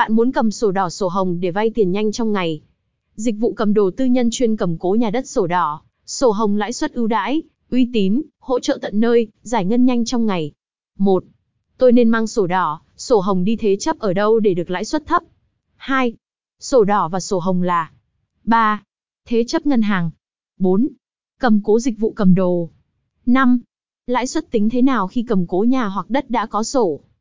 Bạn muốn cầm sổ đỏ sổ hồng để vay tiền nhanh trong ngày. Dịch vụ cầm đồ tư nhân chuyên cầm cố nhà đất sổ đỏ, sổ hồng lãi suất ưu đãi, uy tín, hỗ trợ tận nơi, giải ngân nhanh trong ngày. 1. Tôi nên mang sổ đỏ, sổ hồng đi thế chấp ở đâu để được lãi suất thấp? 2. Sổ đỏ và sổ hồng là 3. Thế chấp ngân hàng 4. Cầm cố dịch vụ cầm đồ 5. Lãi suất tính thế nào khi cầm cố nhà hoặc đất đã có sổ?